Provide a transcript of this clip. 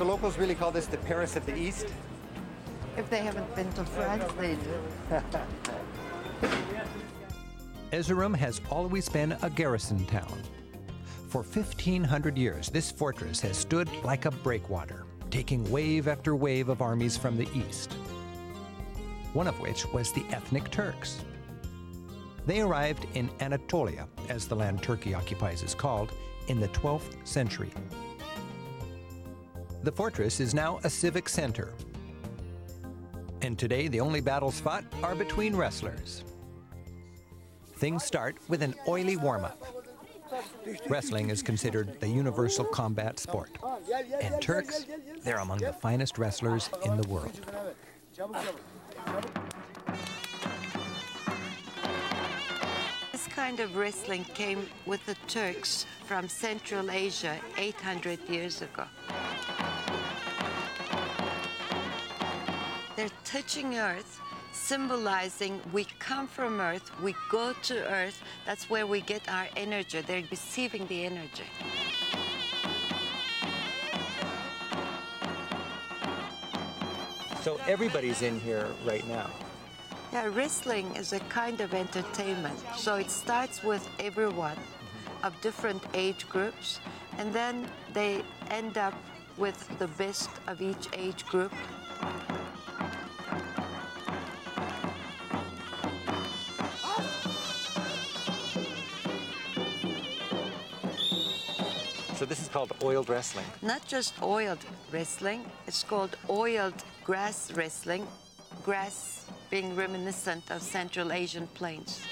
So locals really call this the Paris of the East. If they haven't been to France, they do. Erzurum has always been a garrison town. For 1,500 years, this fortress has stood like a breakwater, taking wave after wave of armies from the east. One of which was the ethnic Turks. They arrived in Anatolia, as the land Turkey occupies is called, in the 12th century. The fortress is now a civic center. And today, the only battles fought are between wrestlers. Things start with an oily warm up. Wrestling is considered the universal combat sport. And Turks, they're among the finest wrestlers in the world. This kind of wrestling came with the Turks from Central Asia 800 years ago. They're touching earth, symbolizing we come from earth, we go to earth, that's where we get our energy. They're receiving the energy. So everybody's in here right now. Yeah, wrestling is a kind of entertainment. So it starts with everyone mm-hmm. of different age groups, and then they end up with the best of each age group. So this is called oiled wrestling. Not just oiled wrestling, it's called oiled grass wrestling, grass being reminiscent of Central Asian plains.